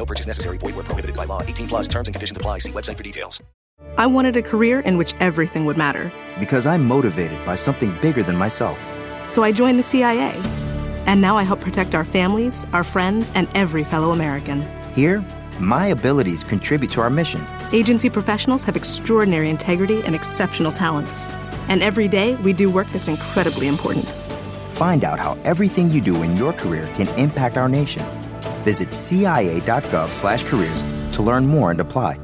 No purchase necessary. Void where prohibited by law. 18 plus terms and conditions apply. See website for details. I wanted a career in which everything would matter. Because I'm motivated by something bigger than myself. So I joined the CIA. And now I help protect our families, our friends, and every fellow American. Here, my abilities contribute to our mission. Agency professionals have extraordinary integrity and exceptional talents. And every day, we do work that's incredibly important. Find out how everything you do in your career can impact our nation. Visit cia.gov/careers to learn more and apply.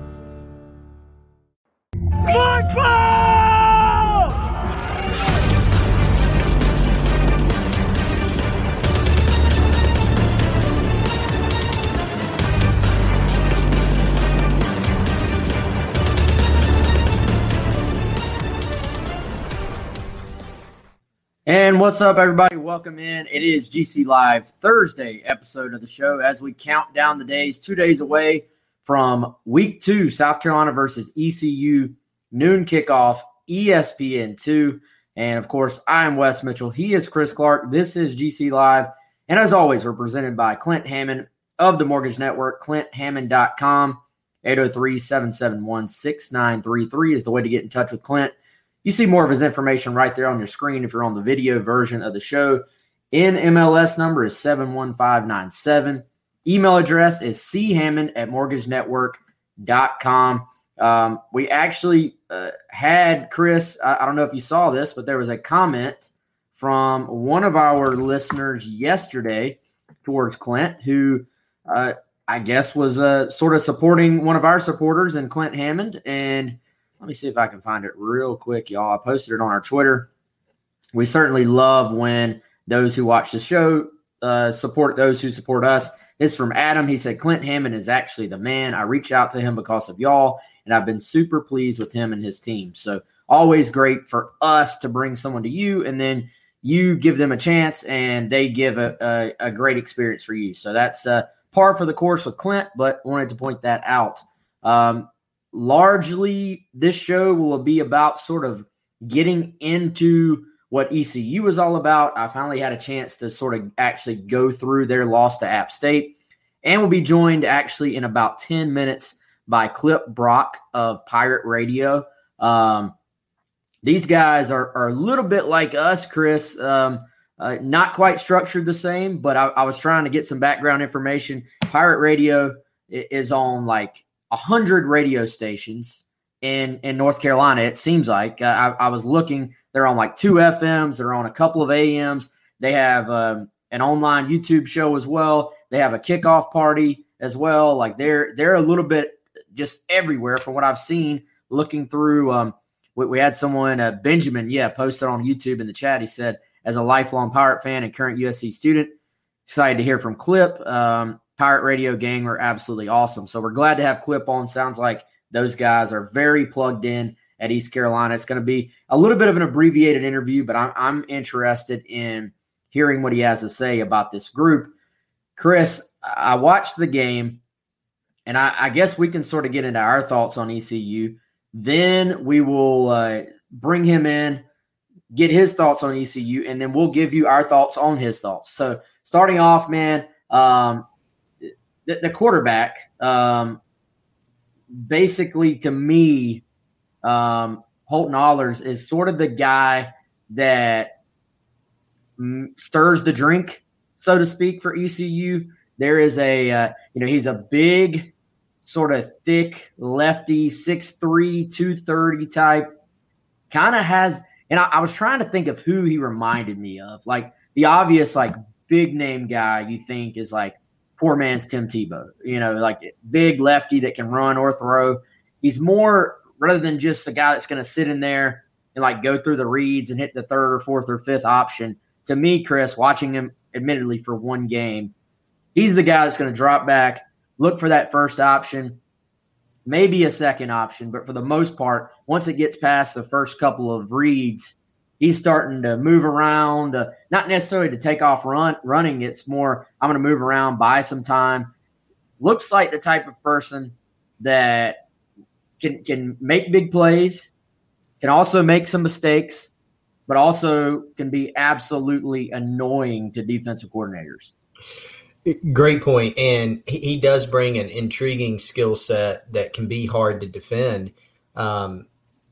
And what's up, everybody? Welcome in. It is GC Live Thursday episode of the show as we count down the days, two days away from week two, South Carolina versus ECU, noon kickoff, E ESPN 2. And of course, I am Wes Mitchell. He is Chris Clark. This is GC Live. And as always, we're presented by Clint Hammond of the Mortgage Network, clinthammond.com. 803 771 6933 is the way to get in touch with Clint. You see more of his information right there on your screen if you're on the video version of the show. NMLS number is 71597. Email address is chammond at mortgagenetwork.com. Um, we actually uh, had Chris, I, I don't know if you saw this, but there was a comment from one of our listeners yesterday towards Clint who uh, I guess was uh, sort of supporting one of our supporters in Clint Hammond. And let me see if I can find it real quick, y'all. I posted it on our Twitter. We certainly love when those who watch the show uh, support those who support us. This is from Adam. He said, Clint Hammond is actually the man. I reached out to him because of y'all, and I've been super pleased with him and his team. So, always great for us to bring someone to you, and then you give them a chance, and they give a, a, a great experience for you. So, that's uh, par for the course with Clint, but wanted to point that out. Um, largely this show will be about sort of getting into what ECU is all about. I finally had a chance to sort of actually go through their loss to App State. And we'll be joined actually in about 10 minutes by Clip Brock of Pirate Radio. Um, these guys are, are a little bit like us, Chris. Um, uh, not quite structured the same, but I, I was trying to get some background information. Pirate Radio is on like a hundred radio stations in in North Carolina. It seems like uh, I, I, was looking; they're on like two FMs, they're on a couple of AMs. They have um, an online YouTube show as well. They have a kickoff party as well. Like they're they're a little bit just everywhere from what I've seen. Looking through, um, we, we had someone, uh, Benjamin, yeah, posted on YouTube in the chat. He said, as a lifelong Pirate fan and current USC student, excited to hear from Clip. Um, Pirate Radio gang were absolutely awesome. So we're glad to have Clip on. Sounds like those guys are very plugged in at East Carolina. It's going to be a little bit of an abbreviated interview, but I'm, I'm interested in hearing what he has to say about this group. Chris, I watched the game, and I, I guess we can sort of get into our thoughts on ECU. Then we will uh, bring him in, get his thoughts on ECU, and then we'll give you our thoughts on his thoughts. So, starting off, man, um, the, the quarterback, um, basically to me, um, Holton Ahlers is sort of the guy that stirs the drink, so to speak, for ECU. There is a, uh, you know, he's a big, sort of thick lefty, 6'3, 230 type. Kind of has, and I, I was trying to think of who he reminded me of. Like the obvious, like big name guy you think is like poor man's Tim Tebow. You know, like big lefty that can run or throw. He's more rather than just a guy that's going to sit in there and like go through the reads and hit the third or fourth or fifth option. To me, Chris, watching him admittedly for one game, he's the guy that's going to drop back, look for that first option, maybe a second option, but for the most part, once it gets past the first couple of reads, he's starting to move around. Uh, not necessarily to take off run running. It's more I'm going to move around, buy some time. Looks like the type of person that can can make big plays, can also make some mistakes, but also can be absolutely annoying to defensive coordinators. Great. And he, he does bring an intriguing skill set that can be hard to defend. Um,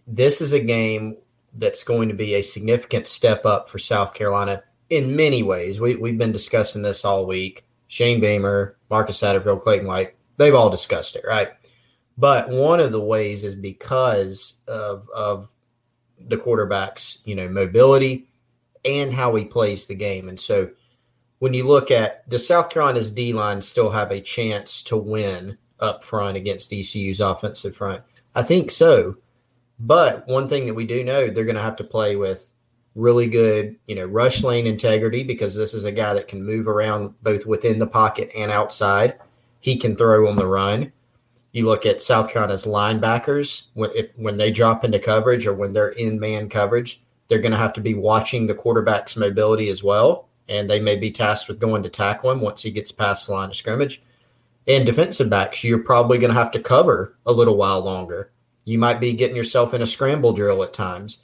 this is a game that's going to be a significant step up for South Carolina in many ways. We, we've been discussing this all week. Shane Beamer, Marcus Satterfield, Clayton White, they've all discussed it, right? But one of the ways is because of, of the quarterback's, you know, mobility and how he plays the game. And so – when you look at does South Carolina's D line still have a chance to win up front against ECU's offensive front? I think so. But one thing that we do know, they're going to have to play with really good, you know, rush lane integrity because this is a guy that can move around both within the pocket and outside. He can throw on the run. You look at South Carolina's linebackers when if when they drop into coverage or when they're in man coverage, they're going to have to be watching the quarterback's mobility as well and they may be tasked with going to tackle him once he gets past the line of scrimmage. And defensive backs, you're probably going to have to cover a little while longer. You might be getting yourself in a scramble drill at times.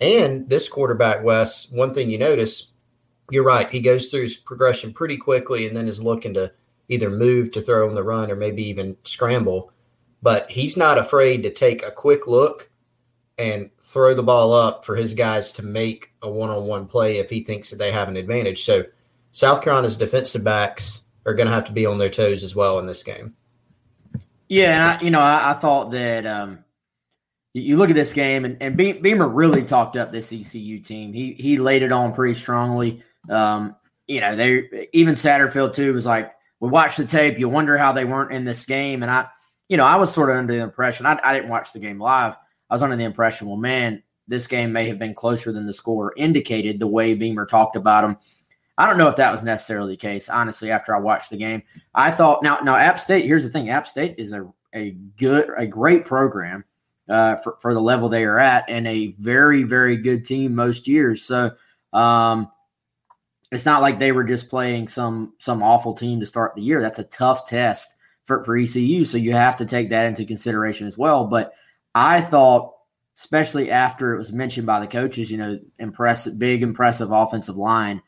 And this quarterback, Wes, one thing you notice, you're right, he goes through his progression pretty quickly and then is looking to either move to throw on the run or maybe even scramble. But he's not afraid to take a quick look and throw the ball up for his guys to make a one-on-one play if he thinks that they have an advantage. So South Carolina's defensive backs are going to have to be on their toes as well in this game. Yeah, and I, you know, I, I thought that um, you look at this game, and, and Beamer really talked up this ECU team. He he laid it on pretty strongly. Um, you know, they even Satterfield too was like, we watched the tape. You wonder how they weren't in this game, and I, you know, I was sort of under the impression I, I didn't watch the game live. I was under the impression, well, man, this game may have been closer than the score indicated the way Beamer talked about them. I don't know if that was necessarily the case, honestly, after I watched the game. I thought now now App State, here's the thing, App State is a, a good, a great program uh, for, for the level they are at and a very, very good team most years. So um, it's not like they were just playing some some awful team to start the year. That's a tough test for, for ECU. So you have to take that into consideration as well. But I thought, especially after it was mentioned by the coaches, you know, impressive, big, impressive offensive line.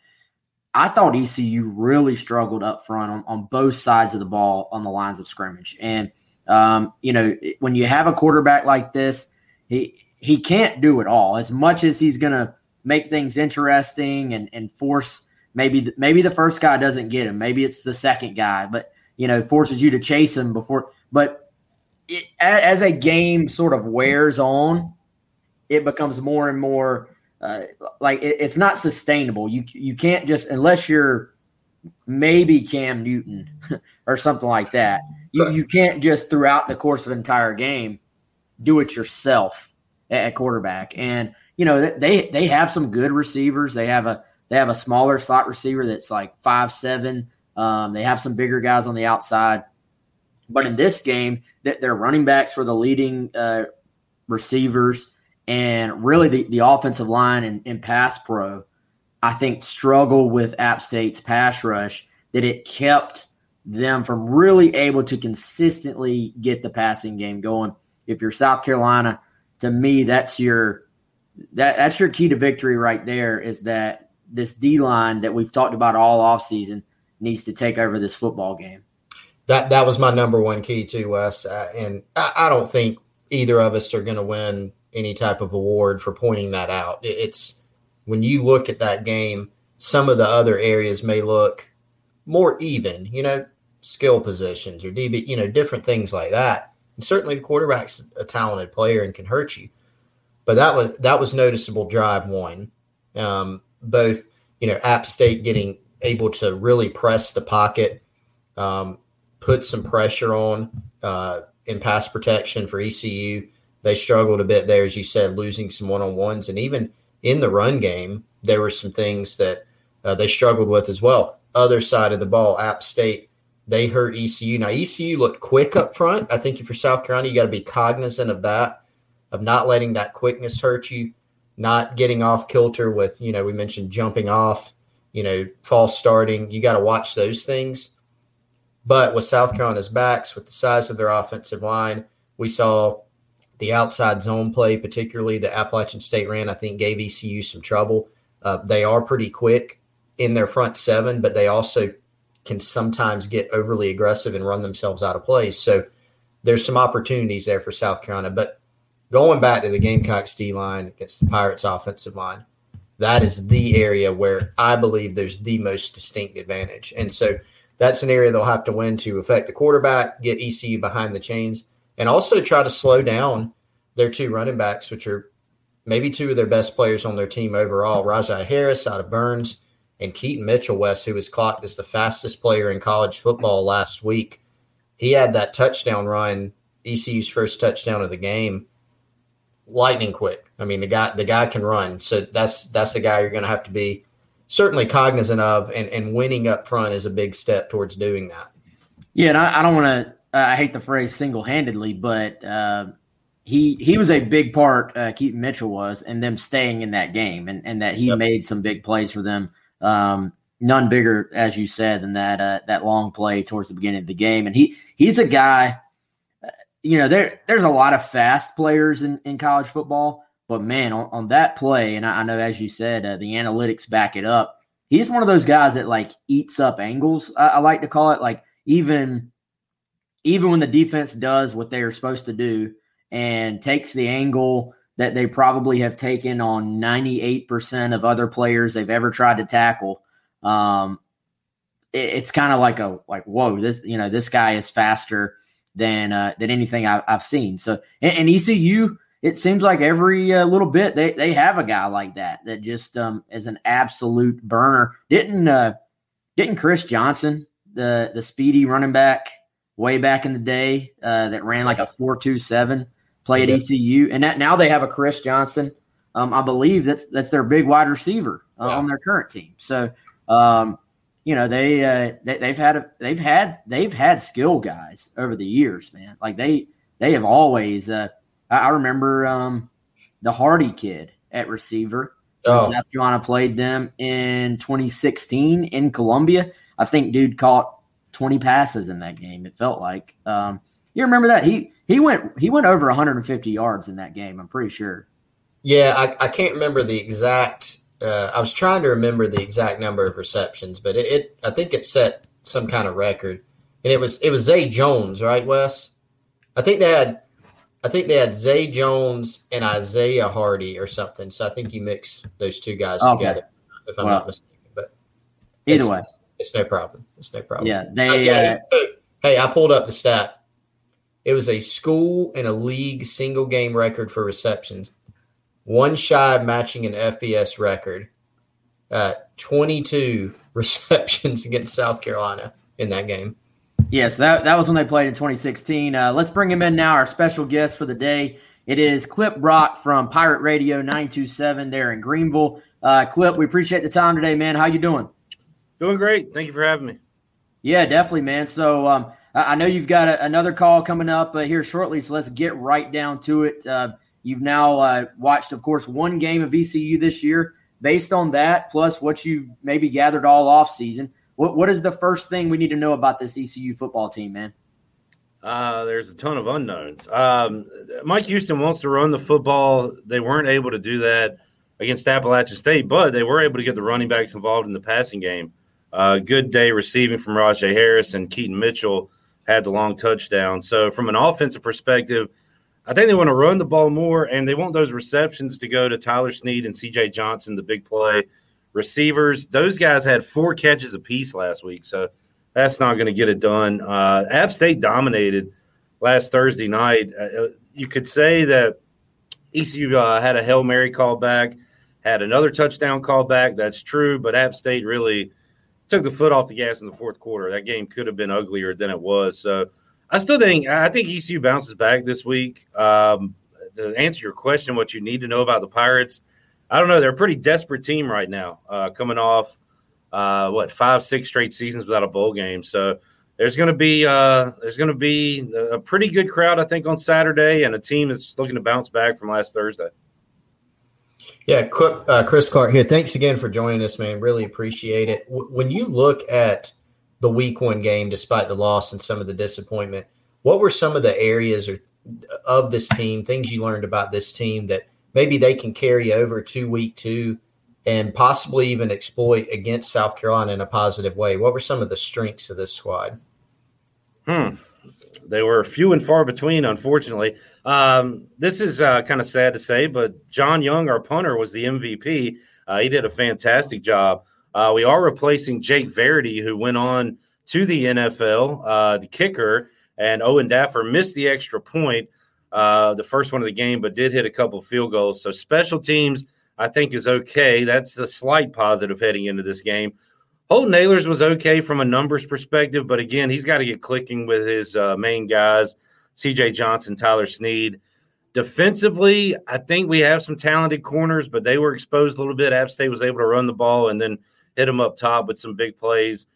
I thought ECU really struggled up front on, on both sides of the ball on the lines of scrimmage. And, um, you know, when you have a quarterback like this, he he can't do it all. As much as he's going to make things interesting and, and force maybe maybe the first guy doesn't get him, maybe it's the second guy, but you know forces you to chase him before. But it, as a game sort of wears on, it becomes more and more uh, like it, it's not sustainable. You you can't just unless you're maybe Cam Newton or something like that. You you can't just throughout the course of an entire game do it yourself at quarterback. And you know they they have some good receivers. They have a they have a smaller slot receiver that's like five seven. Um, they have some bigger guys on the outside. But in this game, that their running backs were the leading uh, receivers, and really the, the offensive line and, and pass pro, I think, struggled with App State's pass rush that it kept them from really able to consistently get the passing game going. If you're South Carolina, to me, that's your that that's your key to victory right there. Is that this D line that we've talked about all offseason needs to take over this football game that that was my number one key to us, Uh, and I, I, don't think either of us are going to win any type of award for pointing that out. It's when you look at that game, some of the other areas may look more even. You know, skill positions or DB, you know, different things like that. And certainly, the quarterback's a talented player and can hurt you. But that was that was noticeable. Drive one, um, both you know, App State getting able to really press the pocket. Um, put some pressure on uh, in pass protection for ECU. They struggled a bit there, as you said, losing some one on ones. And even in the run game, there were some things that uh, they struggled with as well. Other side of the ball, App State they hurt ECU. Now ECU looked quick up front. I think if you're South Carolina, you got to be cognizant of that, of not letting that quickness hurt you, not getting off kilter with, you know, we mentioned jumping off, you know, false starting. You got to watch those things. But with South Carolina's backs, with the size of their offensive line, we saw the outside zone play, particularly the Appalachian State ran, I think gave ECU some trouble. Uh, they are pretty quick in their front seven, but they also can sometimes get overly aggressive and run themselves out of place. So there's some opportunities there for South Carolina. But going back to the Gamecocks D line against the Pirates offensive line, that is the area where I believe there's the most distinct advantage. And so that's an area they'll have to win to affect the quarterback, get ECU behind the chains, and also try to slow down their two running backs, which are maybe two of their best players on their team overall. Rahjai Harris out of Byrnes and Keaton Mitchell West, who was clocked as the fastest player in college football last week. He had that touchdown run, ECU's first touchdown of the game, lightning quick. I mean, the guy the guy can run. So that's that's the guy you're going to have to be certainly cognizant of, and, and winning up front is a big step towards doing that. Yeah, and I, I don't want to. Uh, I hate the phrase single handedly, but uh, he he was a big part. Uh, Keaton Mitchell was, and them staying in that game, and and that he yep. made some big plays for them. Um, none bigger, as you said, than that uh, that long play towards the beginning of the game. And he he's a guy. Uh, you know, there there's a lot of fast players in, in college football, but man, on, on that play, and I, I know as you said, uh, the analytics back it up. He's one of those guys that like eats up angles. I, I like to call it like even even when the defense does what they are supposed to do and takes the angle that they probably have taken on 98% of other players they've ever tried to tackle. Um, it, it's kind of like a like whoa, this you know this guy is faster than uh, than anything I, have seen. So and, and, ECU, it seems like every uh, little bit they they have a guy like that that just um, is an absolute burner. Didn't uh, didn't Chris Johnson the the speedy running back way back in the day uh, that ran like a four two seven play at ECU, and that now they have a Chris Johnson. Um, I believe that's that's their big wide receiver uh, on their current team. So, um, you know, they, uh, they have had a, they've had they've had skill guys over the years, man. Like they they have always. Uh, I, I remember um, the Hardy kid at receiver. Oh. South Carolina played them in 2016 in Columbia. I think dude caught 20 passes in that game. It felt like. Um, you remember that he he went he went over 150 yards in that game. I'm pretty sure. Yeah, I, I can't remember the exact. Uh, I was trying to remember the exact number of receptions, but it, it, I think it set some kind of record, and it was it was Zay Jones, right, Wes? I think they had, I think they had Zay Jones and Isaiah Hardy or something. So I think you mix those two guys okay. together, if I'm well, not mistaken. But either way, it's, it's, no problem. It's no problem. Yeah, they. Uh, yeah, uh, hey, I pulled up the stat. It was a school and a league single game record for receptions, one shy of matching an FBS record. Uh, 22 receptions against South Carolina in that game. Yes, that, that was when they played in 2016. Uh, let's bring him in now, our special guest for the day. It is Clip Brock from Pirate Radio 927 there in Greenville. Uh, Clip, we appreciate the time today, man. How you doing? Doing great. Thank you for having me. Yeah, definitely, man. So um, I know you've got a, another call coming up uh, here shortly, so let's get right down to it. Uh, you've now uh, watched, of course, one game of ECU this year. Based on that, plus what you maybe gathered all off season, what what is the first thing we need to know about this ECU football team, man? Uh, there's a ton of unknowns. Um, Mike Houston wants to run the football. They weren't able to do that against Appalachian State, but they were able to get the running backs involved in the passing game. Uh, good day receiving from Rahjai Harris and Keaton Mitchell had the long touchdown. So from an offensive perspective, I think they want to run the ball more, and they want those receptions to go to Tyler Snead and C.J. Johnson, the big play receivers. Those guys had four catches apiece last week, so that's not going to get it done. Uh, App State dominated last Thursday night. Uh, uh you could say that ECU uh, had a hail mary call back, had another touchdown call back. That's true, but App State really – took the foot off the gas in the fourth quarter. That game could have been uglier than it was. So I still think I think ECU bounces back this week. Um, to answer your question, what you need to know about the Pirates, I don't know. They're a pretty desperate team right now, uh, coming off uh, what five, six straight seasons without a bowl game. So there's going to be uh, there's going to be a pretty good crowd, I think, on Saturday, and a team that's looking to bounce back from last Thursday. Yeah, uh, Chris Clark here. Thanks again for joining us, man. Really appreciate it. When you look at the Week One game, despite the loss and some of the disappointment, what were some of the areas or of this team, things you learned about this team that maybe they can carry over to Week Two and possibly even exploit against South Carolina in a positive way? What were some of the strengths of this squad? Hmm. They were few and far between, unfortunately. Um, this is uh, kind of sad to say, but John Young, our punter, was the MVP. Uh, he did a fantastic job. Uh, we are replacing Jake Verity, who went on to the NFL, uh, the kicker, and Owen Daffer missed the extra point, uh, the first one of the game, but did hit a couple field goals. So special teams I think is okay. That's a slight positive heading into this game. Holton Ahlers was okay from a numbers perspective, but again, he's got to get clicking with his uh, main guys, CJ Johnson, Tyler Snead. Defensively, I think we have some talented corners, but they were exposed a little bit. App State was able to run the ball and then hit them up top with some big plays.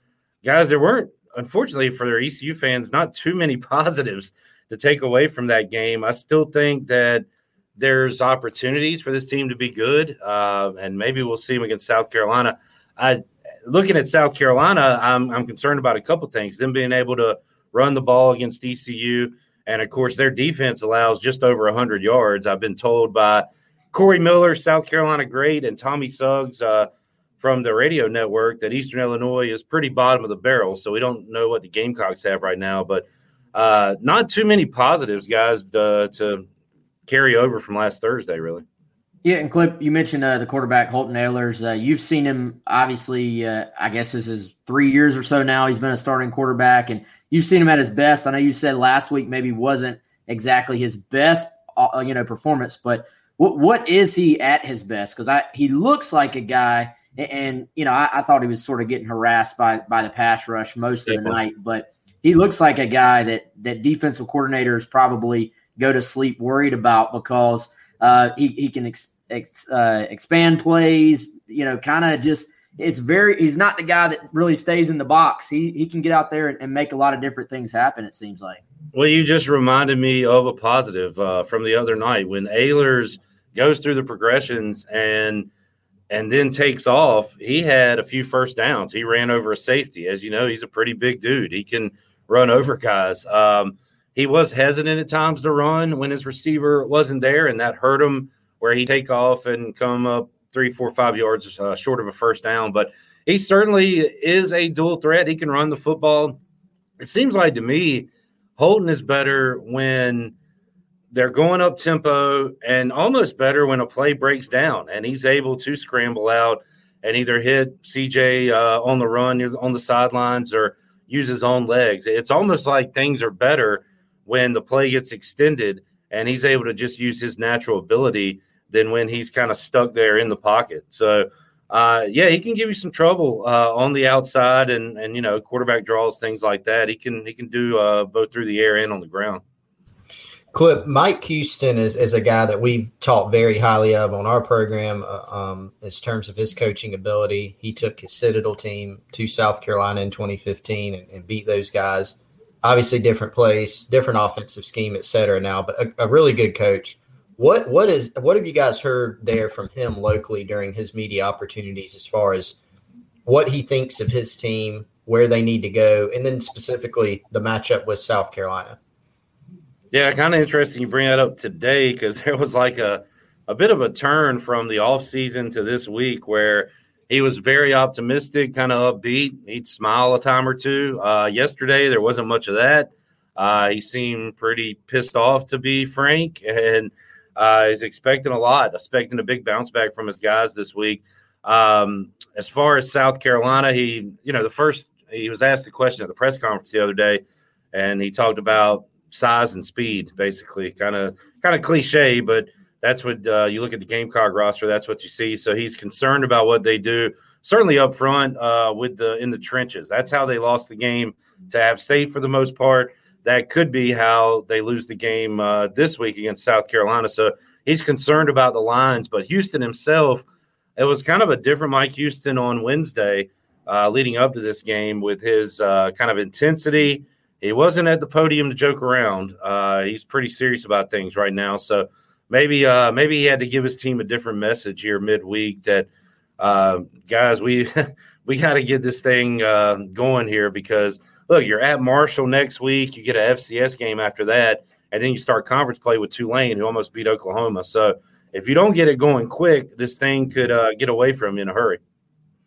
Guys, there weren't, unfortunately, for their ECU fans, not too many positives to take away from that game. I still think that – there's opportunities for this team to be good, uh, and maybe we'll see them against South Carolina. I looking at South Carolina, I'm I'm concerned about a couple things. Them being able to run the ball against ECU, and of course their defense allows just over 100 yards. I've been told by Corey Miller, South Carolina great, and Tommy Suggs uh, from the radio network that Eastern Illinois is pretty bottom of the barrel. So we don't know what the Gamecocks have right now, but uh, not too many positives, guys, uh, to carry over from last Thursday, really. Yeah, and Clip, you mentioned uh, the quarterback Holton Ahlers. Uh, you've seen him, obviously. Uh, I guess this is three years or so now. He's been a starting quarterback, and you've seen him at his best. I know you said last week maybe wasn't exactly his best, uh, you know, performance, but what what is he at his best? Because I he looks like a guy, and you know, I, I, thought he was sort of getting harassed by by the pass rush most of the night, but he looks like a guy that that defensive coordinators probably go to sleep worried about because uh, he, he can ex, ex, uh, expand plays, you know, kind of just it's very he's not the guy that really stays in the box. He he can get out there and, and, make a lot of different things happen, it seems like. Well, you just reminded me of a positive uh, from the other night when Ahlers goes through the progressions and and then takes off. He had a few first downs. He ran over a safety. As you know, he's a pretty big dude. He can run over guys. Um, he was hesitant at times to run when his receiver wasn't there, and that hurt him where he take off and come up three, four, five yards uh, short of a first down. But he certainly is a dual threat. He can run the football. It seems like to me, Holton is better when they're going up tempo and almost better when a play breaks down and he's able to scramble out and either hit CJ uh, on the run on the sidelines or use his own legs. It's almost like things are better when the play gets extended and he's able to just use his natural ability than when he's kind of stuck there in the pocket. So, uh, yeah, he can give you some trouble uh, on the outside and and you know quarterback draws things like that. He can he can do uh, both through the air and on the ground. Clip Mike Houston is, is a guy that we've talked very highly of on our program uh, um, in terms of his coaching ability. He took his Citadel team to South Carolina in 2015 and, and beat those guys obviously different place, different offensive scheme, et cetera. Now, but a, a, really good coach. What what is what have you guys heard there from him locally during his media opportunities as far as what he thinks of his team, where they need to go, and then specifically the matchup with South Carolina? Yeah, kind of interesting you bring that up today because there was like a a bit of a turn from the off season to this week where he was very optimistic, kind of upbeat. He'd smile a time or two. Uh, yesterday, there wasn't much of that. Uh, he seemed pretty pissed off, to be frank, and uh, he's expecting a lot, expecting a big bounce back from his guys this week. Um, as far as South Carolina, he, you know, the first he was asked a question at the press conference the other day, and he talked about size and speed, basically, kind of kind of cliche, but that's what uh, you look at the Gamecock roster. That's what you see. So he's concerned about what they do. Certainly up front uh, with the in the trenches. That's how they lost the game to App State for the most part. That could be how they lose the game uh, this week against South Carolina. So he's concerned about the lines. But Houston himself, it was kind of a different Mike Houston on Wednesday. uh, leading up to this game with his uh, kind of intensity. He wasn't at the podium to joke around. Uh, he's pretty serious about things right now. So maybe uh, maybe he had to give his team a different message here midweek that uh, guys we we got to get this thing going here because look, you're at Marshall next week. You get a FCS game after that, and then you start conference play with Tulane, who almost beat Oklahoma. So if you don't get it going quick, this thing could uh, get away from you in a hurry.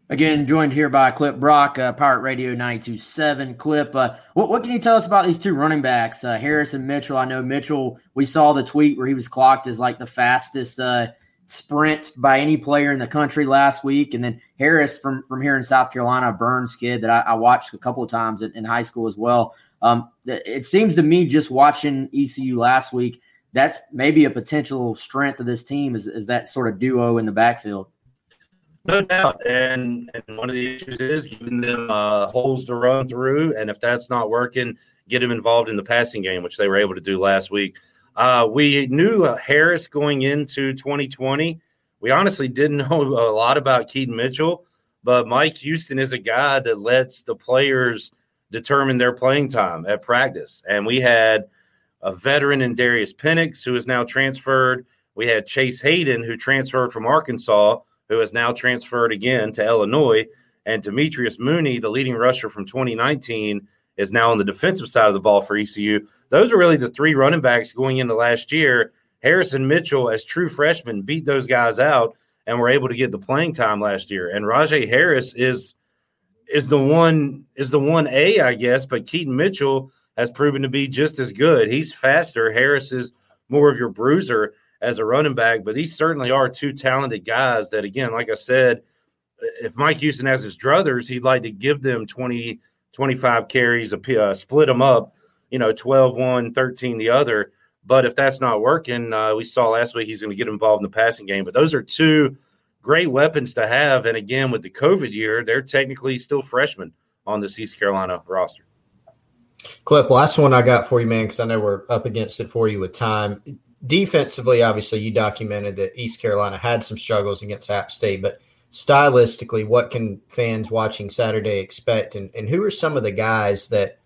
Again, joined here by Clip Brock, uh, Pirate Radio 927. Clip, uh, what, what, can you tell us about these two running backs, uh, Harris and Mitchell? I know Mitchell, we saw the tweet where he was clocked as like the fastest uh, sprint by any player in the country last week. And then Harris from, from here in South Carolina, Byrnes kid that I, I watched a couple of times in, in high school as well. Um, it seems to me just watching ECU last week, that's maybe a potential strength of this team is, is that sort of duo in the backfield. No doubt. And, and one of the issues is giving them uh, holes to run through. And if that's not working, get them involved in the passing game, which they were able to do last week. Uh, we knew uh, Harris going into 2020. We honestly didn't know a lot about Keaton Mitchell, but Mike Houston is a guy that lets the players determine their playing time at practice. And we had a veteran in Darius Pinnix, who is now transferred. We had Chase Hayden, who transferred from Arkansas who has now transferred again to Illinois. And Demetrius Mooney, the leading rusher from 2019, is now on the defensive side of the ball for ECU. Those are really the three running backs going into last year. Harrison Mitchell, as true freshmen, beat those guys out and were able to get the playing time last year. And Rahjai Harris is is the one is the one A, I guess, but Keaton Mitchell has proven to be just as good. He's faster. Harris is more of your bruiser as a running back, but these certainly are two talented guys that, again, like I said, if Mike Houston has his druthers, he'd like to give them 20, 25 carries, uh, split them up, you know, 12 one, 13 the other. But if that's not working, uh, we saw last week he's going to get involved in the passing game. But those are two great weapons to have. And again, with the COVID year, they're technically still freshmen on this East Carolina roster. Clip, last one I got for you, man, because I know we're up against it for you with time defensively, obviously, you documented that East Carolina had some struggles against App State, but stylistically, what can fans watching Saturday expect? And, and who are some of the guys that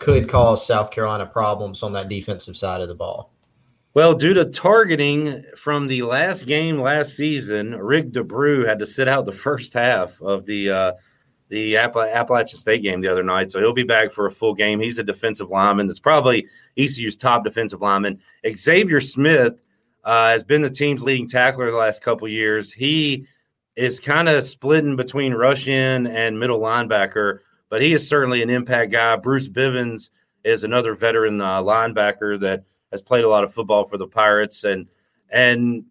could cause South Carolina problems on that defensive side of the ball? Well, due to targeting from the last game last season, Rick D'Abreu had to sit out the first half of the uh, the Appalachian State game the other night, so he'll be back for a full game. He's a defensive lineman that's probably ECU's top defensive lineman. Xavier Smith uh, has been the team's leading tackler the last couple years. He is kind of splitting between Russian and middle linebacker, but he is certainly an impact guy. Bruce Bivens is another veteran uh, linebacker that has played a lot of football for the Pirates, and and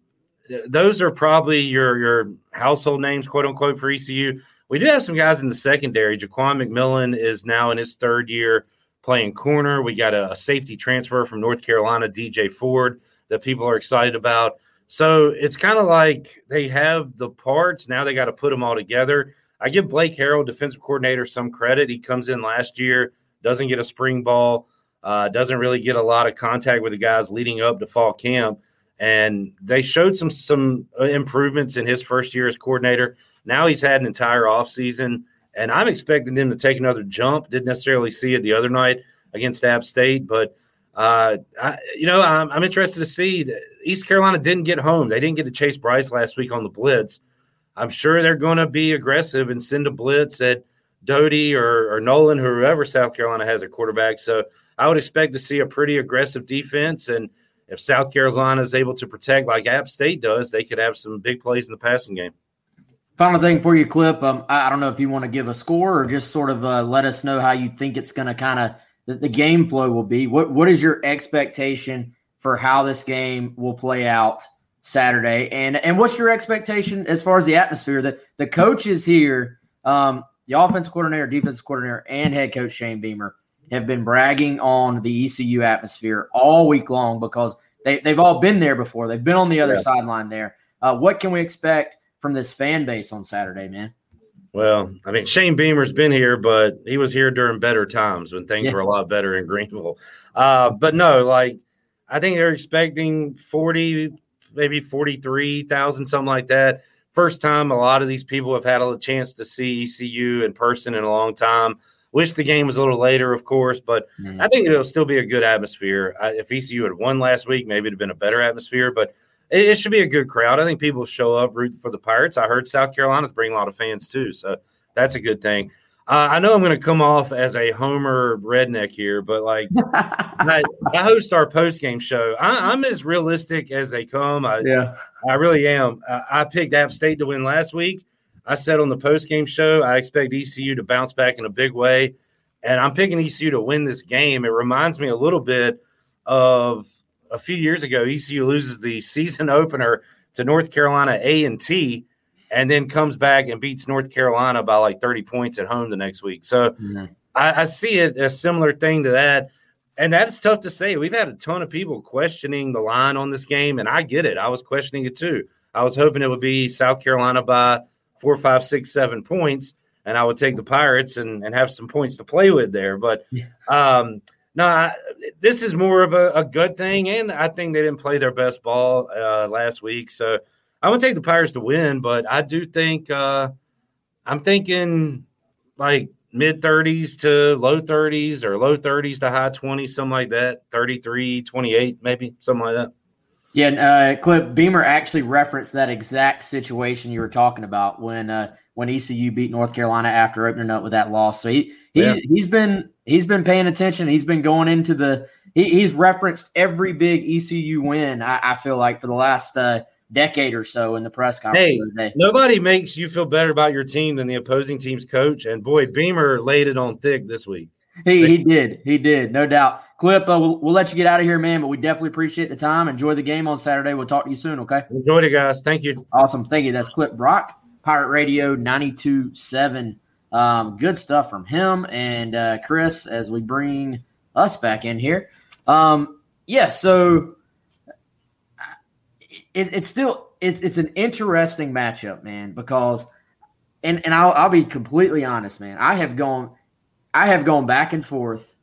those are probably your your household names, quote unquote, for ECU. We do have some guys in the secondary. Jaquan McMillian is now in his third year playing corner. We got a, a, safety transfer from North Carolina, DJ Ford, that people are excited about. So it's kind of like they have the parts. Now they got to put them all together. I give Blake Harrell, defensive coordinator, some credit. He comes in last year, doesn't get a spring ball, uh, doesn't really get a lot of contact with the guys leading up to fall camp. And they showed some some uh, improvements in his first year as coordinator. Now he's had an entire offseason, and I'm expecting them to take another jump. Didn't necessarily see it the other night against App State, but uh, I, you know, I'm, I'm interested to see. East Carolina didn't get home. They didn't get to Chase Brice last week on the blitz. I'm sure they're going to be aggressive and send a blitz at Doty or, or Noland, whoever South Carolina has a quarterback. So I would expect to see a pretty aggressive defense. And if South Carolina is able to protect like App State does, they could have some big plays in the passing game. Final thing for you, Clip. Um, I, I, don't know if you want to give a score or just sort of uh, let us know how you think it's going to kind of the, the, game flow will be. What What is your expectation for how this game will play out Saturday? And and what's your expectation as far as the atmosphere? That the coaches here, um, the offense coordinator, defense coordinator, and head coach Shane Beamer have been bragging on the ECU atmosphere all week long because they, they've all been there before. They've been on the other yeah. sideline there. Uh, what can we expect from this fan base on Saturday, man? Well, I mean, Shane Beamer's been here, but he was here during better times when things yeah. were a lot better in Greenville. Uh, but no, like I think they're expecting 40, maybe 43,000, something like that. first time a lot of these people have had a chance to see ECU in person in a long time. Wish the game was a little later, of course, but mm-hmm. I think it'll still be a good atmosphere. I, if ECU had won last week, maybe it'd have been a better atmosphere, but it, it, should be a good crowd. I think people show up root for the Pirates. I heard South Carolina's bring a lot of fans too, so that's a good thing. Uh, I know I'm going to come off as a homer redneck here, but like I, I, host our post game show. I, am as realistic as they come. I, yeah, I really am. I, I picked App State to win last week. I said on the post game show, I expect ECU to bounce back in a big way, and I'm picking ECU to win this game. It reminds me a little bit of a few years ago. ECU loses the season opener to North Carolina A and T and then comes back and beats North Carolina by like 30 points at home the next week. So mm-hmm. I, I, see it a similar thing to that. And that's tough to say. We've had a ton of people questioning the line on this game, and I get it. I was questioning it too. I was hoping it would be South Carolina by four, five, six, seven points, and I would take the Pirates and, and have some points to play with there. But um, no, I, this is more of a, a, good thing, and I think they didn't play their best ball uh, last week. So I would take the Pirates to win, but I do think uh, I'm thinking like mid 30s to low 30s or low 30s to high 20s, something like that. 33, 28, maybe something like that. Yeah, uh, Clip Beamer actually referenced that exact situation you were talking about when uh, when ECU beat North Carolina after opening up with that loss. So he he yeah. he's been he's been paying attention. He's been going into the he, he's referenced every big ECU win. I, I feel like for the last uh, decade or so in the press conference. Hey, nobody makes you feel better about your team than the opposing team's coach. And boy, Beamer laid it on thick this week. He, he did. He did. No doubt. Clip, uh, we'll, we'll let you get out of here, man, but we definitely appreciate the time. Enjoy the game on Saturday. We'll talk to you soon, okay? Enjoy it, guys. Thank you. Awesome. Thank you. That's Clip Brock, Pirate Radio 92.7. Um, good stuff from him and uh, Chris as we bring us back in here. Um, yeah, so it, it's still it's it's an interesting matchup, man, because and and I'll I'll be completely honest, man. I have gone I have gone back and forth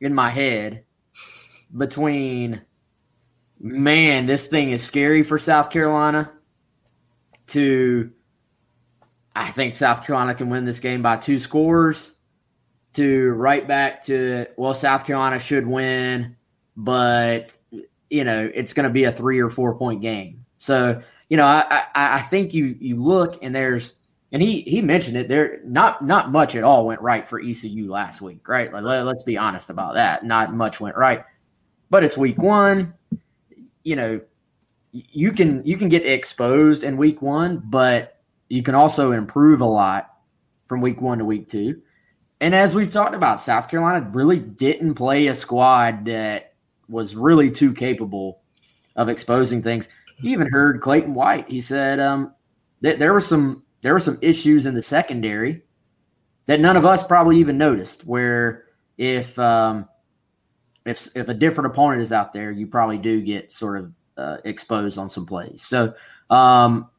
in my head between man, this thing is scary for South Carolina to I think South Carolina can win this game by two scores to right back to well South Carolina should win but you know, it's going to be a three or four point game. So, you know, I, I, I think you you look and there's and he he mentioned it there not not much at all went right for ECU last week, right? Like let, let's be honest about that. Not much went right. But it's week 1. You know, you can you can get exposed in week 1, but you can also improve a lot from week 1 to week 2. And as we've talked about, South Carolina really didn't play a squad that was really too capable of exposing things. He even heard Clayton White. He said um, that there were some there were some issues in the secondary that none of us probably even noticed. Where if um, if if a different opponent is out there, you probably do get sort of uh, exposed on some plays. So um,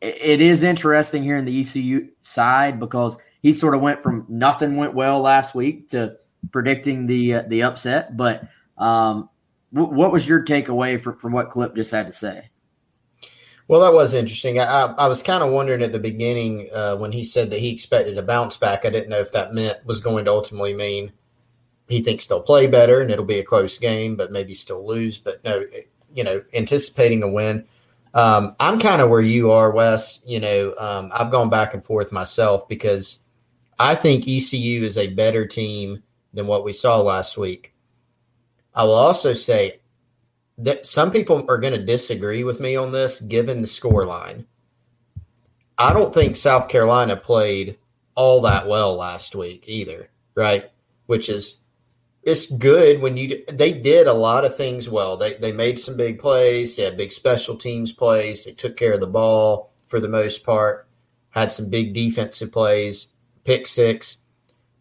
it, it is interesting here in the ECU side because he sort of went from nothing went well last week to predicting the uh, the upset, but um, w- what was your takeaway from, from what Clip just had to say? Well, that was interesting. I, I, I was kind of wondering at the beginning uh, when he said that he expected a bounce back. I didn't know if that meant was going to ultimately mean he thinks they'll play better and it'll be a close game, but maybe still lose. But no, you know, anticipating a win. Um, I'm kind of where you are, Wes. You know, um, I've gone back and forth myself because I think ECU is a better team than what we saw last week. I will also say that some people are going to disagree with me on this given the score line. I don't think South Carolina played all that well last week either, right? Which is it's good when you they did a lot of things well. They they made some big plays, they had big special teams plays, they took care of the ball for the most part, had some big defensive plays, pick six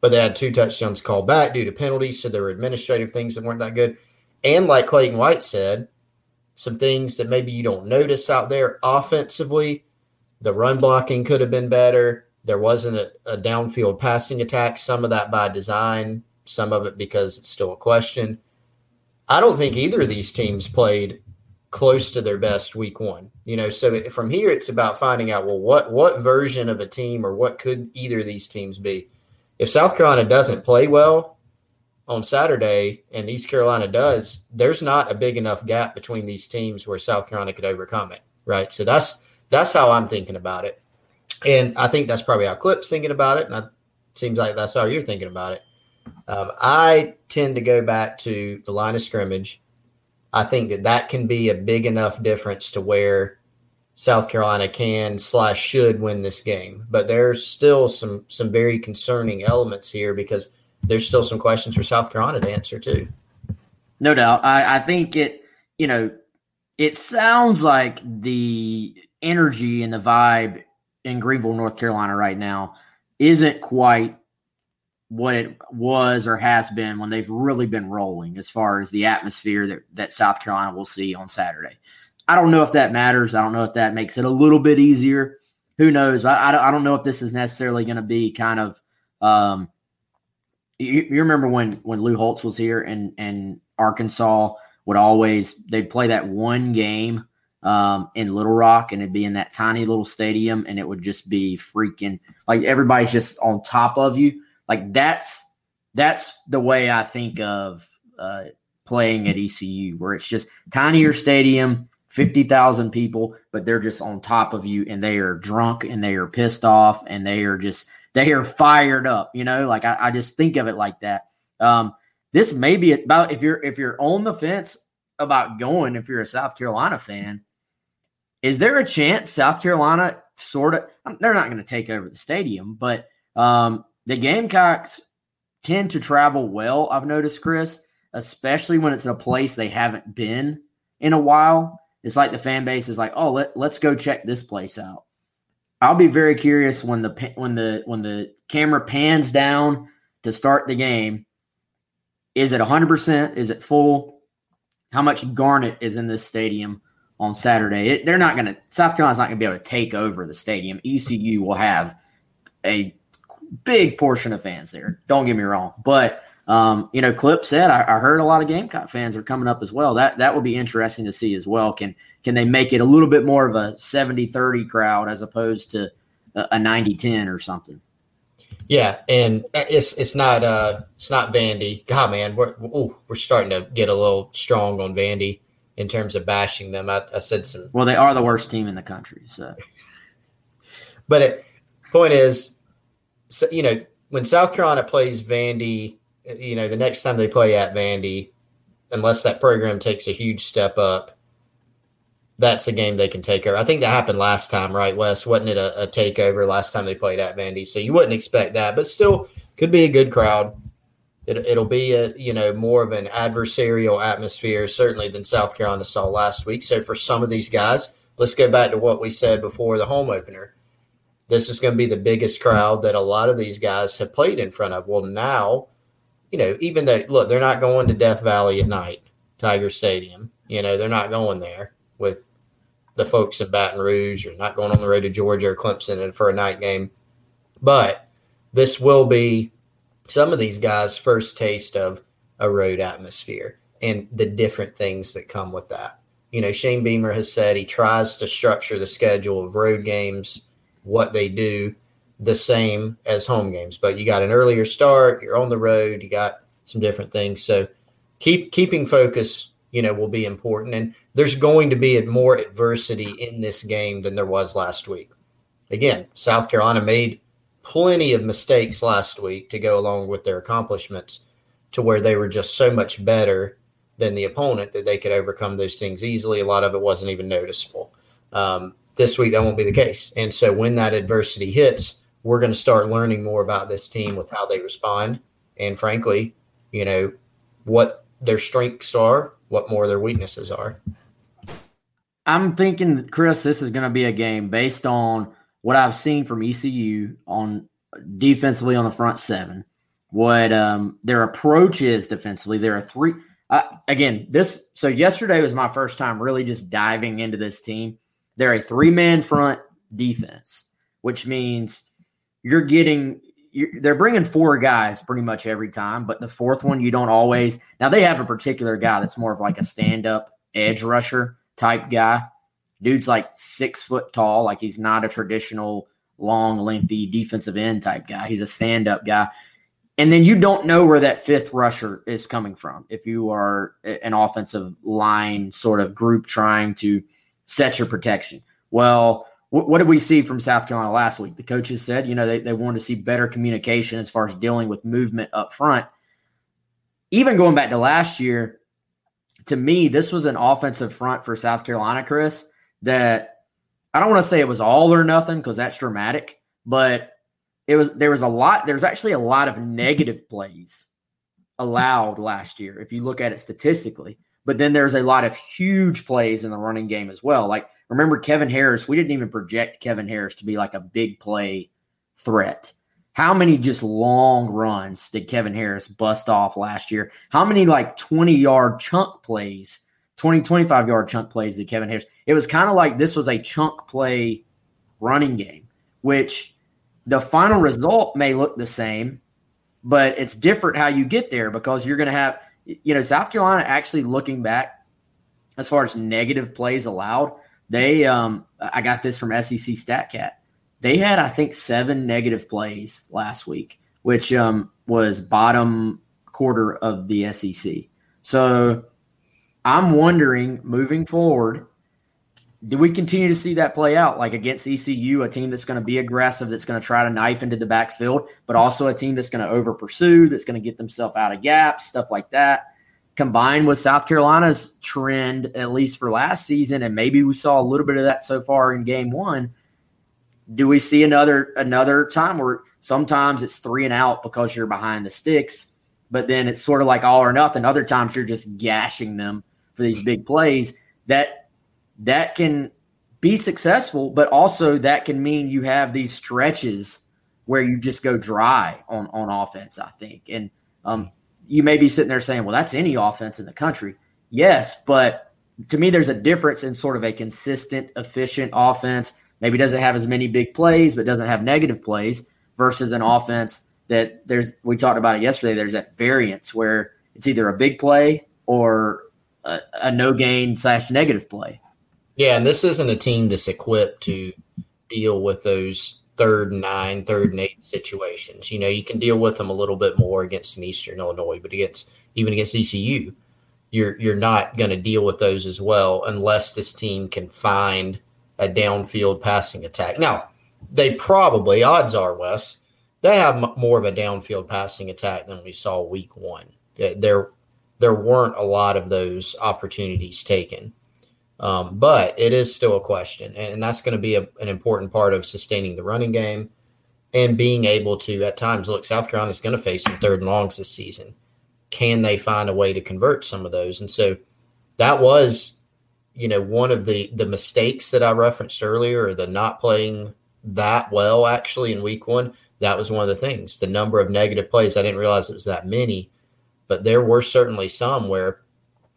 but they had two touchdowns called back due to penalties. So there were administrative things that weren't that good. And like Clayton White said, some things that maybe you don't notice out there offensively. The run blocking could have been better. There wasn't a, a downfield passing attack, some of that by design, some of it because it's still a question. I don't think either of these teams played close to their best week one. You know, so from here it's about finding out well what what version of a team or what could either of these teams be. If South Carolina doesn't play well on Saturday and East Carolina does, there's not a big enough gap between these teams where South Carolina could overcome it, right? So that's that's how I'm thinking about it. And I think that's probably how Clip's thinking about it. And it seems like that's how you're thinking about it. Um, I tend to go back to the line of scrimmage. I think that that can be a big enough difference to where South Carolina can slash should win this game. But there's still some some very concerning elements here because there's still some questions for South Carolina to answer too. No doubt. I, I think it, you know, it sounds like the energy and the vibe in Greenville, North Carolina right now isn't quite what it was or has been when they've really been rolling as far as the atmosphere that, that South Carolina will see on Saturday. I don't know if that matters. I don't know if that makes it a little bit easier. Who knows? I, I, don't know if this is necessarily going to be kind of. Um, you, you, remember when when Lou Holtz was here and and Arkansas would always they'd play that one game um, in Little Rock, and it'd be in that tiny little stadium, and it would just be freaking like everybody's just on top of you. Like that's that's the way I think of uh, playing at ECU, where it's just tinier stadium, fifty thousand people, but they're just on top of you, and they are drunk, and they are pissed off, and they are just they are fired up. You know, like I, I just think of it like that. Um, this may be about if you're if you're on the fence about going, if you're a South Carolina fan is there a chance South Carolina sort of? Um, they're not going to take over the stadium, but um, the Gamecocks tend to travel well. I've noticed, Chris, especially when it's a place they haven't been in a while. It's like the fan base is like, oh, let, let's go check this place out. I'll be very curious when the when the when the camera pans down to start the game. Is it 100%? Is it full? How much garnet is in this stadium? on Saturday. It, they're not going to, South Carolina's not going to be able to take over the stadium. ECU will have a big portion of fans there. Don't get me wrong. But, um, you know, Clip said, I, I, heard a lot of Gamecock fans are coming up as well. That that will be interesting to see as well. Can can they make it a little bit more of a 70 30 crowd as opposed to a 90 10 or something? Yeah, and it's it's not uh it's not Vandy. God, man, we're ooh, we're starting to get a little strong on Vandy in terms of bashing them. I, I said some. Well, they are the worst team in the country. So, but it, point is, so, you know, when South Carolina plays Vandy, you know, the next time they play at Vandy, unless that program takes a huge step up, that's a game they can take over. I think that happened last time, right, Wes? Wasn't it a, a takeover last time they played at Vandy? So you wouldn't expect that, but still could be a good crowd. It, it'll be a you know more of an adversarial atmosphere certainly than South Carolina saw last week. So for some of these guys, let's go back to what we said before the home opener. This is going to be the biggest crowd that a lot of these guys have played in front of. Well, now, you know, even though look, they're not going to Death Valley at night, Tiger Stadium. You know, they're not going there with the folks in Baton Rouge or not going on the road to Georgia or Clemson for a night game. But this will be some of these guys' first taste of a road atmosphere and the different things that come with that. You know, Shane Beamer has said he tries to structure the schedule of road games, what they do, the same as home games. But you got an earlier start, you're on the road, you got some different things. So keep keeping focus, you know, will be important. And there's going to be more adversity in this game than there was last week. Again, South Carolina made plenty of mistakes last week to go along with their accomplishments to where they were just so much better than the opponent that they could overcome those things easily. A lot of it wasn't even noticeable. Um, this week, that won't be the case. And so when that adversity hits, we're going to start learning more about this team with how they respond. And frankly, you know, what their strengths are, what more their weaknesses are. I'm thinking, Chris, this is going to be a game based on what I've seen from ECU on defensively on the front seven, what um, their approach is defensively. There are three. Uh, again, this so yesterday was my first time really just diving into this team. They're a three man front defense, which means you're getting you're, they're bringing four guys pretty much every time, but the fourth one you don't always. Now they have a particular guy that's more of like a stand up edge rusher type guy. Dude's like six foot tall, like he's not a traditional long, lengthy defensive end type guy. He's a stand up guy. And then you don't know where that fifth rusher is coming from if you are an offensive line sort of group trying to set your protection. Well, what, what did we see from South Carolina last week? The coaches said, you know, they, they wanted to see better communication as far as dealing with movement up front. Even going back to last year, to me, this was an offensive front for South Carolina, Chris, that I don't want to say it was all or nothing because that's dramatic, but it was there was a lot there's actually a lot of negative plays allowed last year if you look at it statistically but then there's a lot of huge plays in the running game as well like Remember Kevin Harris? We didn't even project Kevin Harris to be like a big play threat. How many just long runs did Kevin Harris bust off last year? How many like 20 yard chunk plays, 20, 25 yard chunk plays did Kevin Harris? It was kind of like this was a chunk play running game, which the final result may look the same, but it's different how you get there because you're going to have, you know, South Carolina actually looking back as far as negative plays allowed, they, um, I got this from SEC StatCat. They had, I think, seven negative plays last week, which um, was bottom quarter of the SEC. So I'm wondering moving forward, do we continue to see that play out like against ECU, a team that's going to be aggressive, that's going to try to knife into the backfield, but also a team that's going to over pursue, that's going to get themselves out of gaps, stuff like that? Combined with South Carolina's trend, at least for last season, and maybe we saw a little bit of that so far in game one. Do we see another another time where sometimes it's three and out because you're behind the sticks, but then it's sort of like all or nothing. Other times you're just gashing them for these big plays. That that can be successful, but also that can mean you have these stretches where you just go dry on on offense. I think, and um, you may be sitting there saying, well, that's any offense in the country. Yes, but to me, there's a difference in sort of a consistent, efficient offense. Maybe doesn't have as many big plays, but doesn't have negative plays versus an offense that there's, we talked about it yesterday, there's that variance where it's either a big play or a, a no gain slash negative play. Yeah, and this isn't a team that's equipped to deal with those third and nine, third and eight situations. You know, you can deal with them a little bit more against an Eastern Illinois, but against even against ECU, you're you're not going to deal with those as well unless this team can find a downfield passing attack. Now, they probably odds are Wes they have more of a downfield passing attack than we saw week one. There there weren't a lot of those opportunities taken. Um, but it is still a question, and, and that's going to be a, an important part of sustaining the running game and being able to, at times, look, South Carolina is going to face some third and longs this season. Can they find a way to convert some of those? And so that was, you know, one of the the mistakes that I referenced earlier, or the not playing that well actually in week one. That was one of the things. The number of negative plays, I didn't realize it was that many, but there were certainly some where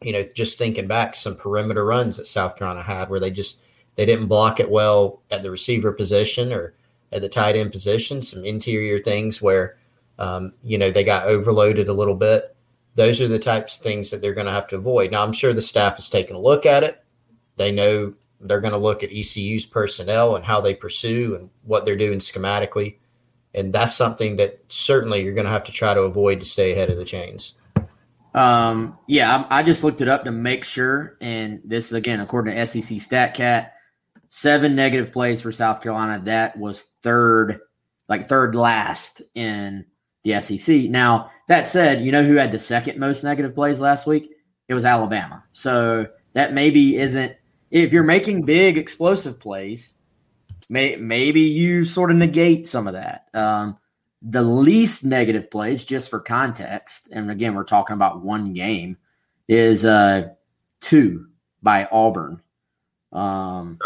you know, just thinking back, some perimeter runs that South Carolina had where they just they didn't block it well at the receiver position or at the tight end position. Some interior things where um, you know they got overloaded a little bit. Those are the types of things that they're going to have to avoid. Now, I'm sure the staff has taken a look at it. They know they're going to look at ECU's personnel and how they pursue and what they're doing schematically. And that's something that certainly you're going to have to try to avoid to stay ahead of the chains. Um, yeah, I, I, just looked it up to make sure, and this is again according to SEC StatCat, seven negative plays for South Carolina. That was third, like third last in the SEC. Now that said, you know who had the second most negative plays last week? It was Alabama. So that maybe isn't if you're making big explosive plays, may, maybe you sort of negate some of that. Um, the least negative plays, just for context, and again, we're talking about one game, is uh, two by Auburn. Um,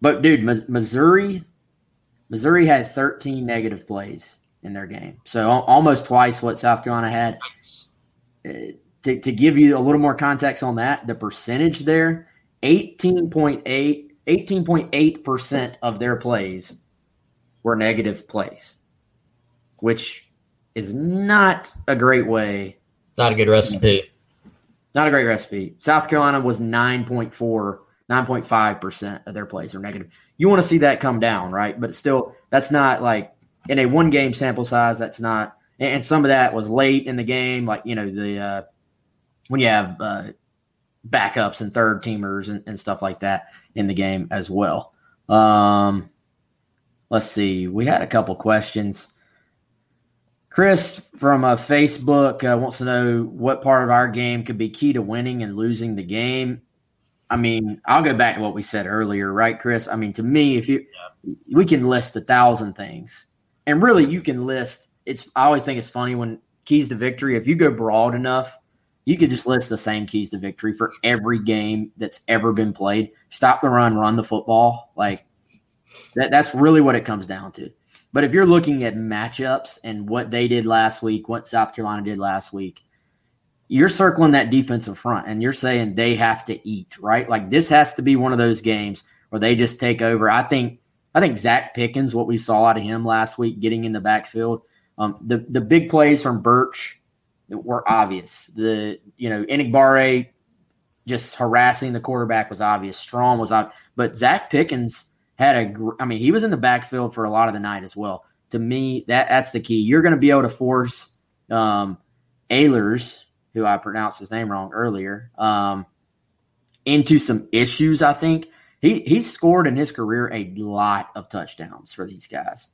but dude, Missouri, Missouri had 13 negative plays in their game, so almost twice what South Carolina had. Uh, to, to give you a little more context on that, the percentage there 18.8 18.8% of their plays were negative plays which is not a great way. Not a good recipe. Not a great recipe. South Carolina was 9.4, 9.5% of their plays are negative. You want to see that come down, right? But still, that's not like in a one game sample size, that's not, and some of that was late in the game, like, you know, the, uh, when you have uh, backups and third teamers and, and stuff like that in the game as well. Um, let's see. We had a couple questions. Chris from uh, Facebook uh, wants to know what part of our game could be key to winning and losing the game. I mean, I'll go back to what we said earlier, right, Chris? I mean, to me, if you we can list a thousand things, and really, you can list. It's I always think it's funny when keys to victory. If you go broad enough, you could just list the same keys to victory for every game that's ever been played. Stop the run, run the football. Like that, that's really what it comes down to. But if you're looking at matchups and what they did last week, what South Carolina did last week, you're circling that defensive front and you're saying they have to eat, right? Like this has to be one of those games where they just take over. I think I think Zacch Pickens, what we saw out of him last week, getting in the backfield, um, the the big plays from Burch were obvious. The you know Enagbare just harassing the quarterback was obvious. Strong was obvious, but Zacch Pickens had a. I mean, he was in the backfield for a lot of the night as well. To me, that that's the key. You're going to be able to force um, Ahlers, who I pronounced his name wrong earlier, um, into some issues. I think he he's scored in his career a lot of touchdowns for these guys.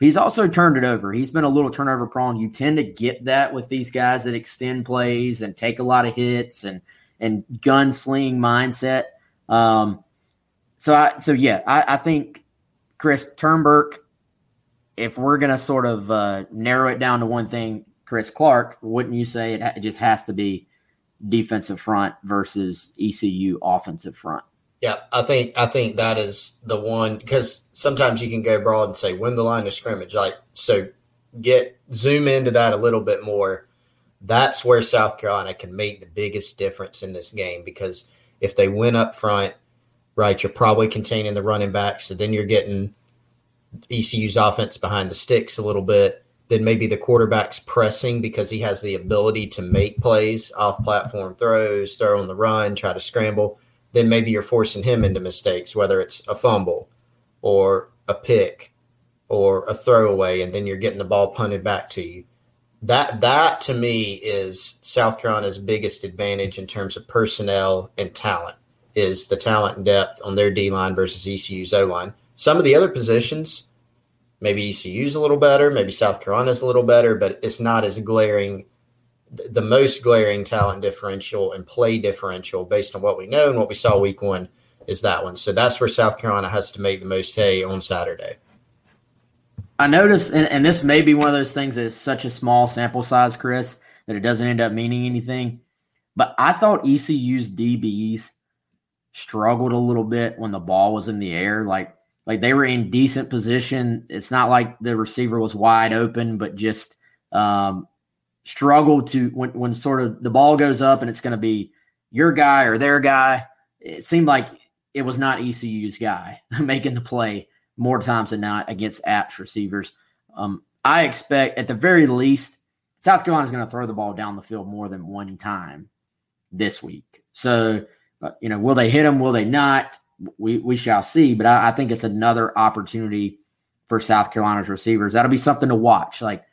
He's also turned it over. He's been a little turnover prone. You tend to get that with these guys that extend plays and take a lot of hits and and gunslinging mindset. Um, so I so yeah, I, I think Chris Turnberg. If we're gonna sort of uh, narrow it down to one thing, Chris Clark, wouldn't you say it, it just has to be defensive front versus ECU offensive front? Yeah, I think I think that is the one because sometimes you can go broad and say win the line of scrimmage. Like so, get zoom into that a little bit more. That's where South Carolina can make the biggest difference in this game because if they win up front, right? You're probably containing the running back. So then you're getting ECU's offense behind the sticks a little bit. Then maybe the quarterback's pressing because he has the ability to make plays off platform throws, throw on the run, try to scramble. Then maybe you're forcing him into mistakes, whether it's a fumble or a pick or a throwaway, and then you're getting the ball punted back to you. That that to me is South Carolina's biggest advantage in terms of personnel and talent is the talent and depth on their D line versus ECU's O line. Some of the other positions, maybe ECU's a little better, maybe South Carolina's a little better, but it's not as glaring. The most glaring talent differential and play differential, based on what we know and what we saw week one, is that one. So that's where South Carolina has to make the most hay on Saturday. I noticed, and, and this may be one of those things that is such a small sample size, Chris, that it doesn't end up meaning anything. But I thought ECU's DBs struggled a little bit when the ball was in the air. Like like they were in decent position. It's not like the receiver was wide open, but just um, struggled to when when sort of the ball goes up and it's going to be your guy or their guy. It seemed like it was not ECU's guy making the play more times than not against App's receivers. Um, I expect at the very least South Carolina's going to throw the ball down the field more than one time this week. So you know, will they hit him? Will they not? We we shall see. But I, I think it's another opportunity for South Carolina's receivers. That'll be something to watch. Like,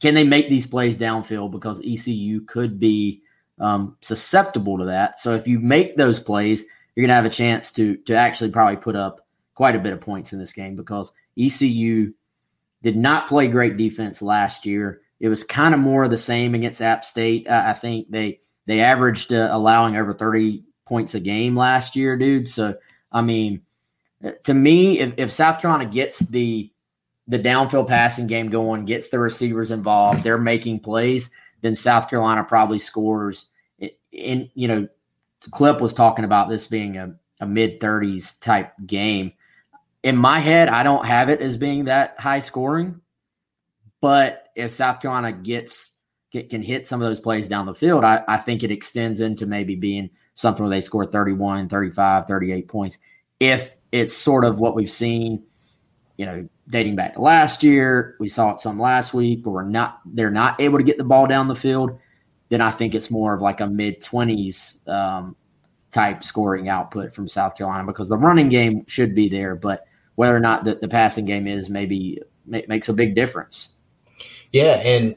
can they make these plays downfield? Because ECU could be um, susceptible to that. So if you make those plays, you're gonna have a chance to to actually probably put up quite a bit of points in this game because ECU did not play great defense last year. It was kind of more of the same against App State. Uh, I think they they averaged uh, allowing over 30 points a game last year, dude. So, I mean, uh, to me, if, if South Carolina gets the the downfield passing game going, gets the receivers involved, they're making plays, then South Carolina probably scores. In you know, Clip was talking about this being a, a mid 30s type game. In my head, I don't have it as being that high scoring, but if South Carolina gets can hit some of those plays down the field, I, I think it extends into maybe being something where they score 31, 35, 38 points. If it's sort of what we've seen, you know, dating back to last year, we saw it some last week, but we're not they're not able to get the ball down the field, then I think it's more of like a mid 20s um, type scoring output from South Carolina because the running game should be there, but whether or not the, the passing game is maybe makes a big difference. Yeah, and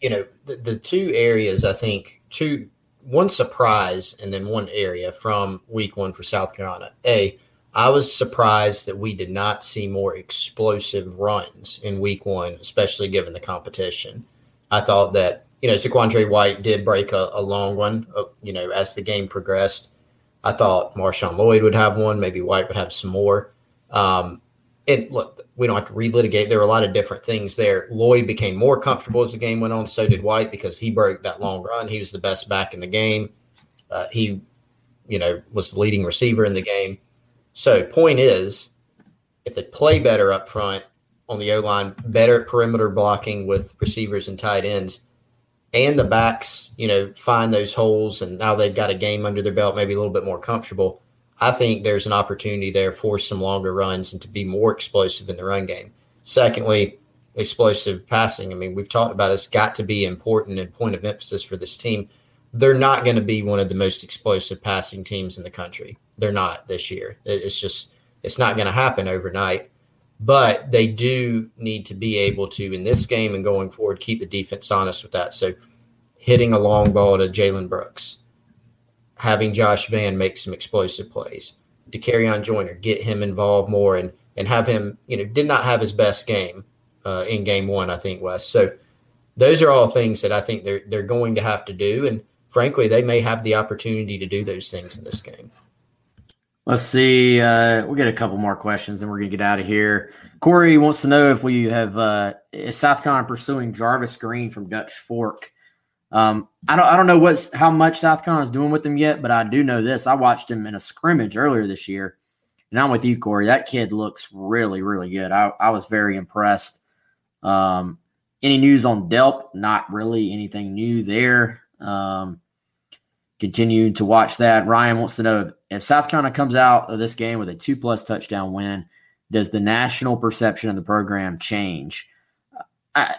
you know the, the two areas I think two one surprise and then one area from week one for South Carolina. A, I was surprised that we did not see more explosive runs in week one, especially given the competition. I thought that, you know, Zaquandre White did break a, a long one, uh, you know, as the game progressed. I thought Marshawn Lloyd would have one, maybe White would have some more. Um, and look, we don't have to relitigate. There were a lot of different things there. Lloyd became more comfortable as the game went on. So did White because he broke that long run. He was the best back in the game. Uh, he, you know, was the leading receiver in the game. So, point is, if they play better up front on the O line, better perimeter blocking with receivers and tight ends, and the backs, you know, find those holes, and now they've got a game under their belt, maybe a little bit more comfortable I think there's an opportunity there for some longer runs and to be more explosive in the run game. Secondly, explosive passing. I mean, we've talked about it's got to be important and point of emphasis for this team. They're not going to be one of the most explosive passing teams in the country. They're not this year. It's just it's not going to happen overnight. But they do need to be able to in this game and going forward keep the defense honest with that. So hitting a long ball to Jalen Brooks, having Josh Vann make some explosive plays, Dakereon Joyner, get him involved more, and and have him, you know, did not have his best game uh, in game one, I think, Wes. So those are all things that I think they're they're going to have to do, and frankly, they may have the opportunity to do those things in this game. Let's see. Uh, we'll get a couple more questions, and we're gonna get out of here. Corey wants to know if we have uh, is South Carolina pursuing Jarvis Green from Dutch Fork. Um, I don't I don't know what's how much South is doing with him yet, but I do know this. I watched him in a scrimmage earlier this year, and I'm with you, Corey. That kid looks really really good. I, I was very impressed. Um, any news on Delp? Not really anything new there. Um, continue to watch that. Ryan wants to know if South Carolina comes out of this game with a two plus touchdown win, does the national perception of the program change? I,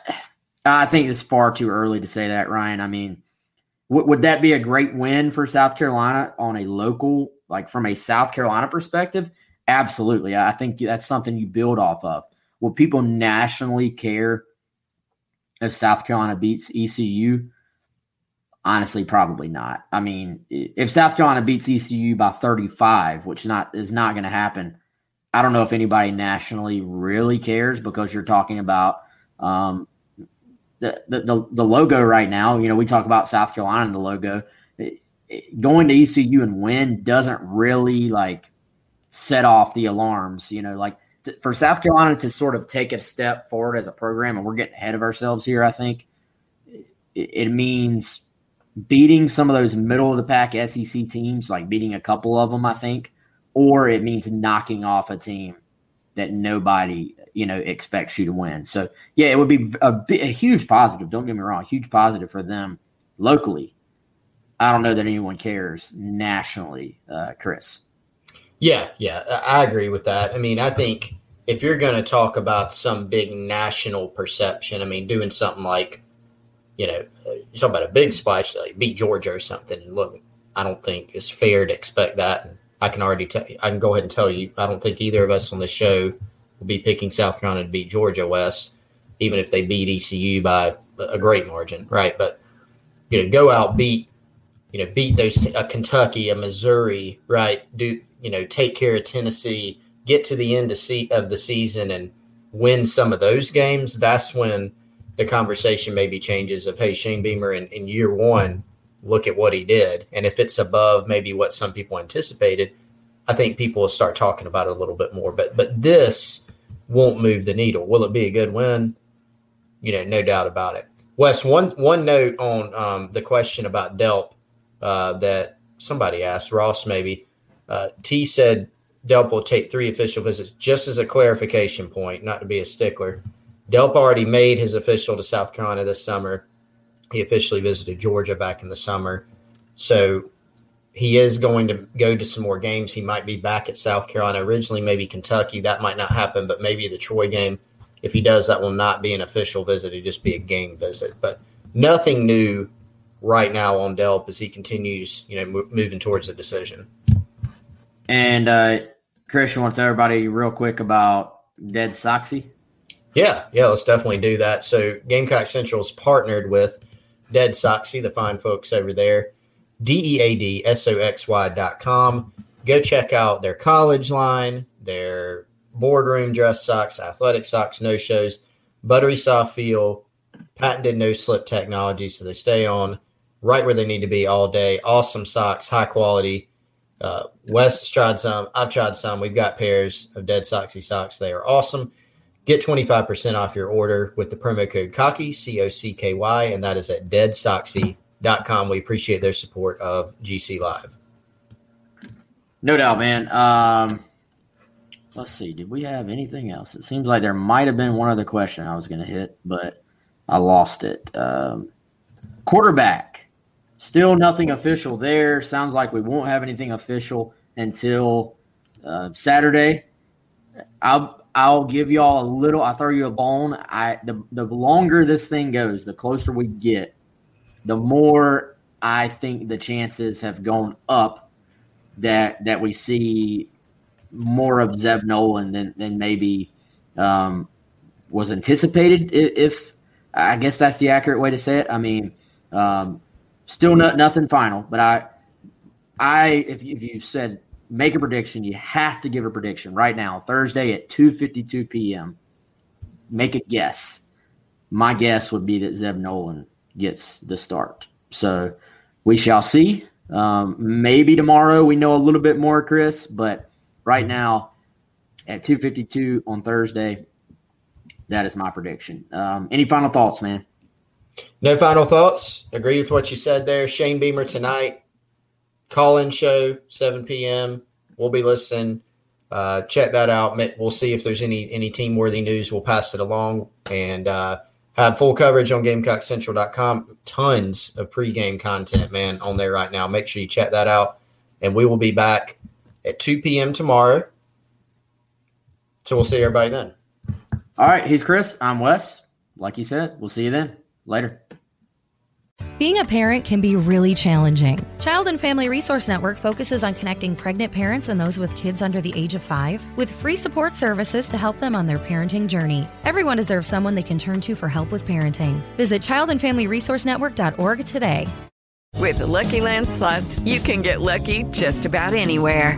I think it's far too early to say that, Ryan. I mean, w- would that be a great win for South Carolina on a local, like from a South Carolina perspective? Absolutely. I think that's something you build off of. Will people nationally care if South Carolina beats ECU? Honestly, probably not. I mean, if South Carolina beats ECU by 35, which not is not going to happen, I don't know if anybody nationally really cares because you're talking about um, the, the, the logo right now, you know, we talk about South Carolina and the logo. It, it, going to ECU and win doesn't really like set off the alarms, you know, like for South Carolina to sort of take a step forward as a program, and we're getting ahead of ourselves here, I think it, it means beating some of those middle of the pack SEC teams, like beating a couple of them, I think, or it means knocking off a team that nobody you know expects you to win. So yeah, it would be a, a huge positive. Don't get me wrong, huge positive for them locally. I don't know that anyone cares nationally, uh, Chris. Yeah, yeah, I agree with that. I mean, I think if you're going to talk about some big national perception, I mean, doing something like, you know, you talk about a big splash, like beat Georgia or something. Look, I don't think it's fair to expect that. I can already tell. I can go ahead and tell you. I don't think either of us on the show will be picking South Carolina to beat Georgia Wes, even if they beat ECU by a great margin, right? But you know, go out beat, you know, beat those a Kentucky, a Missouri, right? Do you know, take care of Tennessee, get to the end of the season and win some of those games. That's when the conversation maybe changes of hey, Shane Beamer in, in year one, look at what he did, and if it's above maybe what some people anticipated. I think people will start talking about it a little bit more. But but this won't move the needle. Will it be a good win? You know, no doubt about it. Wes, one one note on um, the question about Delp uh, that somebody asked, Ross maybe. Uh, T said Delp will take three official visits. Just as a clarification point, not to be a stickler, Delp already made his official to South Carolina this summer. He officially visited Georgia back in the summer. So he is going to go to some more games. He might be back at South Carolina. Originally, maybe Kentucky. That might not happen, but maybe the Troy game. If he does, that will not be an official visit. It'll just be a game visit. But nothing new right now on Delp as he continues, you know, mo- moving towards a decision. And uh, Christian wants everybody real quick about Dead Soxy. Yeah, yeah, let's definitely do that. So Gamecock Central's partnered with Dead Soxy, the fine folks over there. D E A D S O X Y dot com. Go check out their college line, their boardroom dress socks, athletic socks, no shows, buttery soft feel, patented no slip technology. So they stay on right where they need to be all day. Awesome socks, high quality. Uh, Wes tried some. I've tried some. We've got pairs of Dead Soxy socks. They are awesome. Get 25% off your order with the promo code COCKY, C O C K Y, and that is at deadsoxy.com. We appreciate their support of GC Live. No doubt, man. Um, let's see. Did we have anything else? It seems like there might have been one other question I was going to hit, but I lost it. Um, quarterback. Still nothing official there. Sounds like we won't have anything official until uh, Saturday. I'll I'll give y'all a little. I throw you a bone. I the the longer this thing goes, the closer we get, the more I think the chances have gone up that that we see more of Zeb Noland than than maybe um, was anticipated. If I guess that's the accurate way to say it. I mean, um, still not, nothing final, but I, I if if you said make a prediction, you have to give a prediction right now, Thursday at two fifty two p.m. Make a guess. My guess would be that Zeb Noland gets the start. So we shall see. Um, maybe tomorrow we know a little bit more, Chris, but right now at 252 on Thursday, that is my prediction. Um, any final thoughts, man? No final thoughts. Agree with what you said there. Shane Beamer tonight. Call in show, 7 p.m. We'll be listening. Uh, check that out. We'll see if there's any any team worthy news. We'll pass it along and uh, have full coverage on GamecockCentral.com. Tons of pregame content, man, on there right now. Make sure you check that out. And we will be back at 2 p.m. tomorrow. So we'll see everybody then. All right. He's Chris. I'm Wes. Like you said, we'll see you then. Later. Being a parent can be really challenging. Child and Family Resource Network focuses on connecting pregnant parents and those with kids under the age of five with free support services to help them on their parenting journey. Everyone deserves someone they can turn to for help with parenting. Visit childandfamilyresourcenetwork.org today. With the Lucky Land slots, you can get lucky just about anywhere.